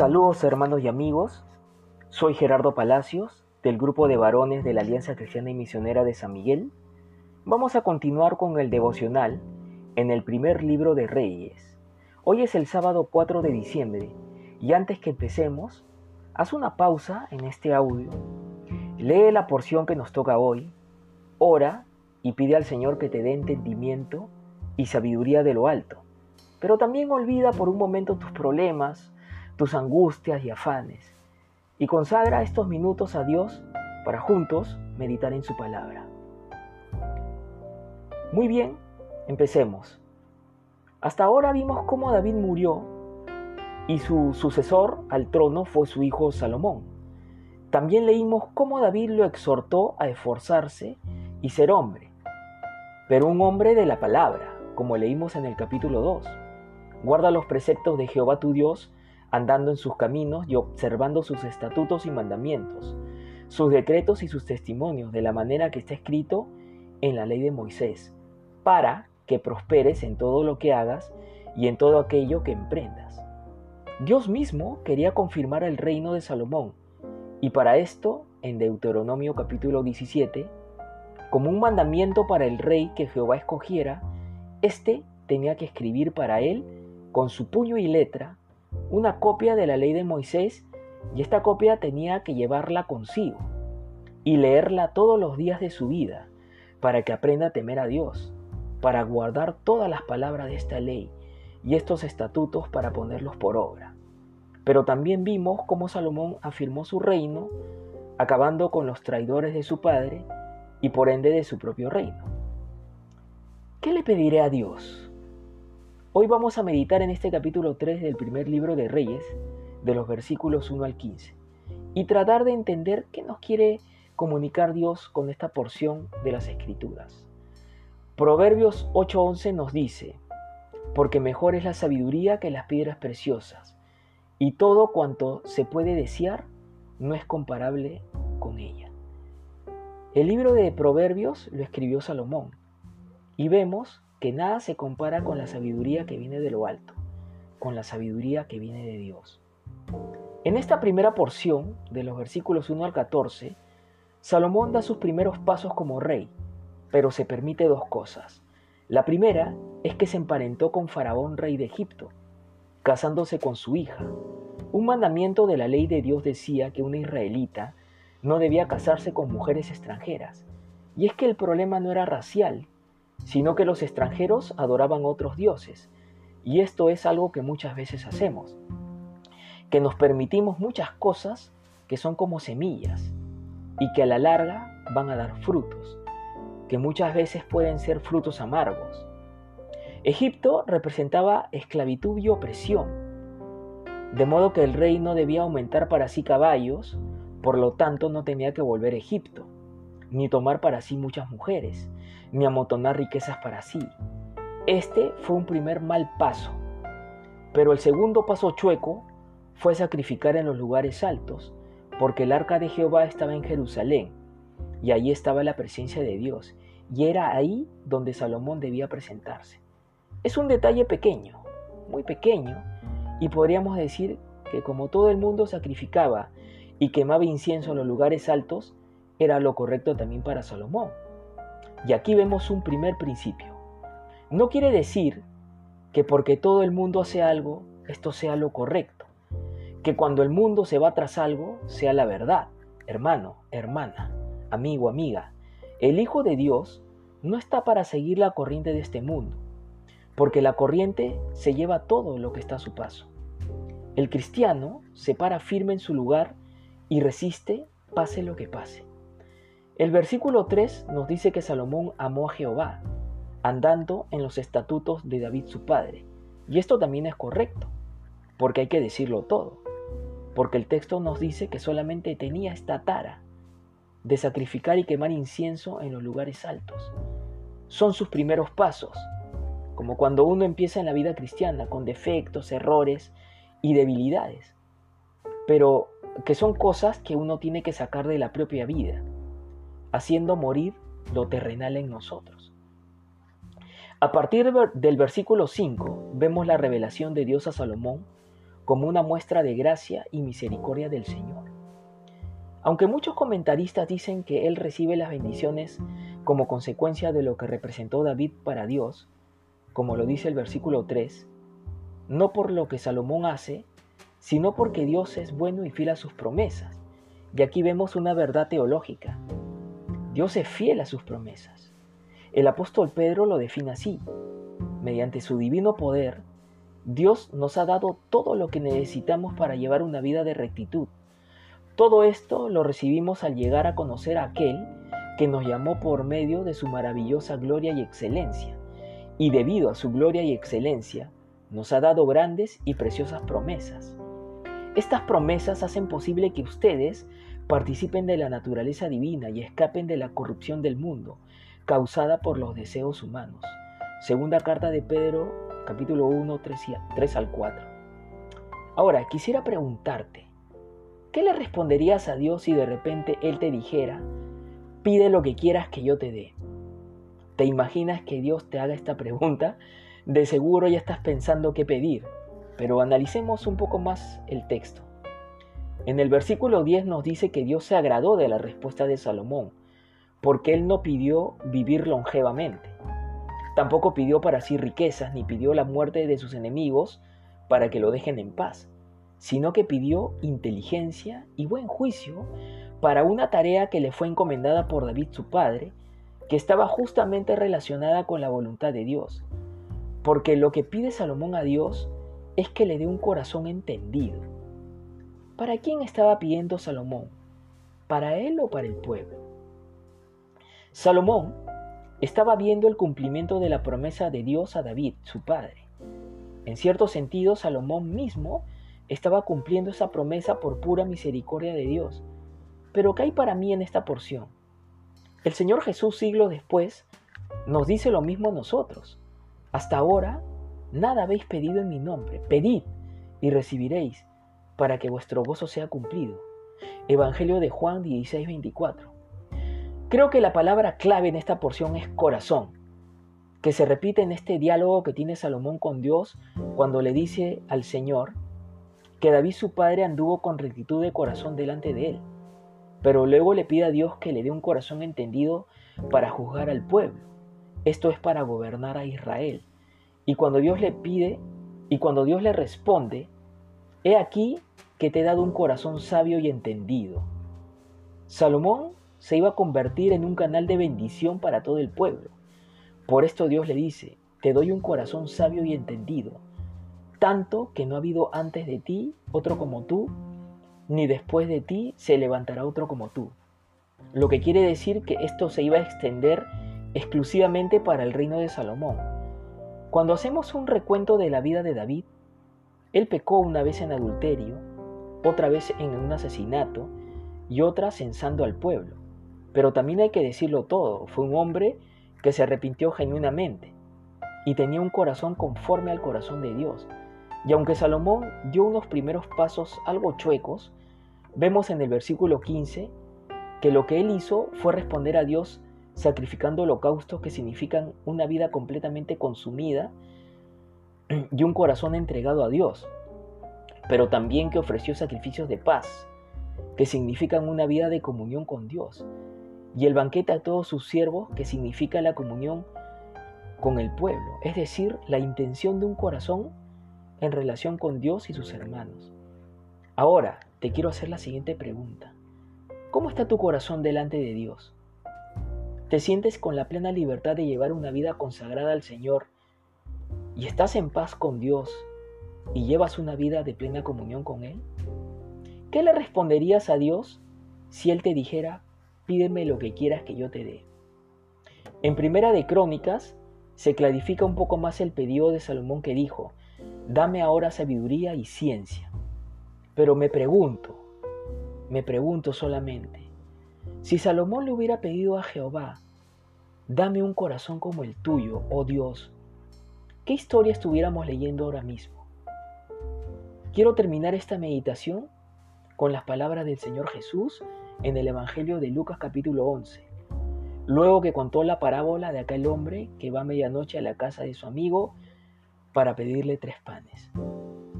Saludos hermanos y amigos, soy Gerardo Palacios del grupo de varones de la Alianza Cristiana y Misionera de San Miguel. Vamos a continuar con el devocional en el primer libro de Reyes. Hoy es el sábado 4 de diciembre y antes que empecemos, haz una pausa en este audio, lee la porción que nos toca hoy, ora y pide al Señor que te dé entendimiento y sabiduría de lo alto. Pero también olvida por un momento tus problemas, tus angustias y afanes, y consagra estos minutos a Dios para juntos meditar en su palabra. Muy bien, empecemos. Hasta ahora vimos cómo David murió y su sucesor al trono fue su hijo Salomón. También leímos cómo David lo exhortó a esforzarse y ser hombre, pero un hombre de la palabra, como leímos en el capítulo 2. Guarda los preceptos de Jehová tu Dios andando en sus caminos y observando sus estatutos y mandamientos, sus decretos y sus testimonios, de la manera que está escrito en la ley de Moisés, para que prosperes en todo lo que hagas y en todo aquello que emprendas. Dios mismo quería confirmar el reino de Salomón, y para esto, en Deuteronomio capítulo 17, como un mandamiento para el rey que Jehová escogiera, éste tenía que escribir para él con su puño y letra una copia de la ley de Moisés y esta copia tenía que llevarla consigo y leerla todos los días de su vida para que aprenda a temer a Dios, para guardar todas las palabras de esta ley y estos estatutos para ponerlos por obra. Pero también vimos cómo Salomón afirmó su reino, acabando con los traidores de su padre y por ende de su propio reino. ¿Qué le pediré a Dios? Hoy vamos a meditar en este capítulo 3 del primer libro de Reyes, de los versículos 1 al 15, y tratar de entender qué nos quiere comunicar Dios con esta porción de las Escrituras. Proverbios 8:11 nos dice, porque mejor es la sabiduría que las piedras preciosas, y todo cuanto se puede desear no es comparable con ella. El libro de Proverbios lo escribió Salomón, y vemos que nada se compara con la sabiduría que viene de lo alto, con la sabiduría que viene de Dios. En esta primera porción, de los versículos 1 al 14, Salomón da sus primeros pasos como rey, pero se permite dos cosas. La primera es que se emparentó con Faraón, rey de Egipto, casándose con su hija. Un mandamiento de la ley de Dios decía que una israelita no debía casarse con mujeres extranjeras. Y es que el problema no era racial, sino que los extranjeros adoraban otros dioses. Y esto es algo que muchas veces hacemos, que nos permitimos muchas cosas que son como semillas y que a la larga van a dar frutos, que muchas veces pueden ser frutos amargos. Egipto representaba esclavitud y opresión, de modo que el rey no debía aumentar para sí caballos, por lo tanto no tenía que volver a Egipto, ni tomar para sí muchas mujeres, ni amotonar riquezas para sí. Este fue un primer mal paso, pero el segundo paso chueco fue sacrificar en los lugares altos, porque el arca de Jehová estaba en Jerusalén, y allí estaba la presencia de Dios, y era ahí donde Salomón debía presentarse. Es un detalle pequeño, muy pequeño, y podríamos decir que como todo el mundo sacrificaba y quemaba incienso en los lugares altos, era lo correcto también para Salomón. Y aquí vemos un primer principio. No quiere decir que porque todo el mundo hace algo, esto sea lo correcto. Que cuando el mundo se va tras algo, sea la verdad. Hermano, hermana, amigo, amiga, el Hijo de Dios no está para seguir la corriente de este mundo, porque la corriente se lleva todo lo que está a su paso. El cristiano se para firme en su lugar y resiste pase lo que pase. El versículo 3 nos dice que Salomón amó a Jehová, andando en los estatutos de David su padre. Y esto también es correcto, porque hay que decirlo todo. Porque el texto nos dice que solamente tenía esta tara de sacrificar y quemar incienso en los lugares altos. Son sus primeros pasos, como cuando uno empieza en la vida cristiana con defectos, errores y debilidades, pero que son cosas que uno tiene que sacar de la propia vida haciendo morir lo terrenal en nosotros. A partir del versículo 5 vemos la revelación de Dios a Salomón como una muestra de gracia y misericordia del Señor. Aunque muchos comentaristas dicen que él recibe las bendiciones como consecuencia de lo que representó David para Dios, como lo dice el versículo 3, no por lo que Salomón hace, sino porque Dios es bueno y fiel sus promesas. Y aquí vemos una verdad teológica. Dios es fiel a sus promesas. El apóstol Pedro lo define así. Mediante su divino poder, Dios nos ha dado todo lo que necesitamos para llevar una vida de rectitud. Todo esto lo recibimos al llegar a conocer a aquel que nos llamó por medio de su maravillosa gloria y excelencia. Y debido a su gloria y excelencia, nos ha dado grandes y preciosas promesas. Estas promesas hacen posible que ustedes participen de la naturaleza divina y escapen de la corrupción del mundo, causada por los deseos humanos. Segunda carta de Pedro, capítulo 1, 3, al 4. Ahora, quisiera preguntarte, ¿qué le responderías a Dios si de repente Él te dijera, pide lo que quieras que yo te dé? ¿Te imaginas que Dios te haga esta pregunta? De seguro ya estás pensando qué pedir, pero analicemos un poco más el texto. En el versículo 10 nos dice que Dios se agradó de la respuesta de Salomón, porque él no pidió vivir longevamente. Tampoco pidió para sí riquezas, ni pidió la muerte de sus enemigos para que lo dejen en paz, sino que pidió inteligencia y buen juicio para una tarea que le fue encomendada por David su padre, que estaba justamente relacionada con la voluntad de Dios. Porque lo que pide Salomón a Dios es que le dé un corazón entendido. ¿Para quién estaba pidiendo Salomón? ¿Para él o para el pueblo? Salomón estaba viendo el cumplimiento de la promesa de Dios a David, su padre. En cierto sentido, Salomón mismo estaba cumpliendo esa promesa por pura misericordia de Dios. Pero ¿qué hay para mí en esta porción? El Señor Jesús siglos después nos dice lo mismo a nosotros. Hasta ahora nada habéis pedido en mi nombre. Pedid y recibiréis para que vuestro gozo sea cumplido. Evangelio de Juan 16, 24. Creo que la palabra clave en esta porción es corazón, que se repite en este diálogo que tiene Salomón con Dios cuando le dice al Señor que David su padre anduvo con rectitud de corazón delante de él, pero luego le pide a Dios que le dé un corazón entendido para juzgar al pueblo. Esto es para gobernar a Israel. Y cuando Dios le pide y cuando Dios le responde, he aquí que te he dado un corazón sabio y entendido. Salomón se iba a convertir en un canal de bendición para todo el pueblo. Por esto Dios le dice, te doy un corazón sabio y entendido, tanto que no ha habido antes de ti otro como tú, ni después de ti se levantará otro como tú. Lo que quiere decir que esto se iba a extender exclusivamente para el reino de Salomón cuando hacemos un recuento de la vida de David, él pecó una vez en adulterio, otra vez en un asesinato y otra censando al pueblo. Pero también hay que decirlo todo, fue un hombre que se arrepintió genuinamente y tenía un corazón conforme al corazón de Dios. Y aunque Salomón dio unos primeros pasos algo chuecos, vemos en el versículo 15 que lo que él hizo fue responder a Dios sacrificando holocaustos que significan una vida completamente consumida y un corazón entregado a Dios, pero también que ofreció sacrificios de paz, que significan una vida de comunión con Dios, y el banquete a todos sus siervos, que significa la comunión con el pueblo, es decir, la intención de un corazón en relación con Dios y sus hermanos. Ahora, te quiero hacer la siguiente pregunta. ¿Cómo está tu corazón delante de Dios? ¿Te sientes con la plena libertad de llevar una vida consagrada al Señor y estás en paz con Dios y llevas una vida de plena comunión con Él? ¿Qué le responderías a Dios si Él te dijera, pídeme lo que quieras que yo te dé? En Primera de Crónicas se clarifica un poco más el pedido de Salomón que dijo, dame ahora sabiduría y ciencia. Pero me pregunto, me pregunto solamente, si Salomón le hubiera pedido a Jehová, dame un corazón como el tuyo, oh Dios, ¿qué historia estuviéramos leyendo ahora mismo? Quiero terminar esta meditación con las palabras del Señor Jesús en el Evangelio de Lucas capítulo 11. Luego que contó la parábola de aquel hombre que va a medianoche a la casa de su amigo para pedirle tres panes.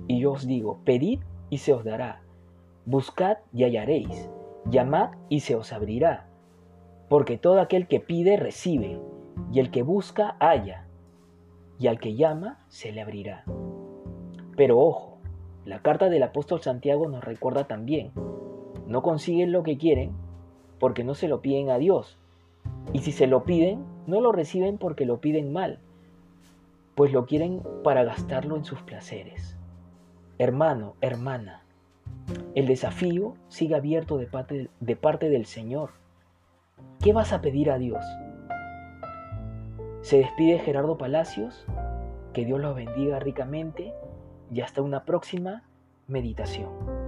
Y yo os digo, pedid y se os dará, buscad y hallaréis, llamad y se os abrirá, porque todo aquel que pide recibe, y el que busca halla, y al que llama se le abrirá. Pero ojo, la carta del apóstol Santiago nos recuerda también, no consiguen lo que quieren porque no se lo piden a Dios, y si se lo piden, no lo reciben porque lo piden mal, pues lo quieren para gastarlo en sus placeres. Hermano, hermana, el desafío sigue abierto de parte, de parte del Señor. ¿Qué vas a pedir a Dios? Se despide Gerardo Palacios, que Dios los bendiga ricamente y hasta una próxima meditación.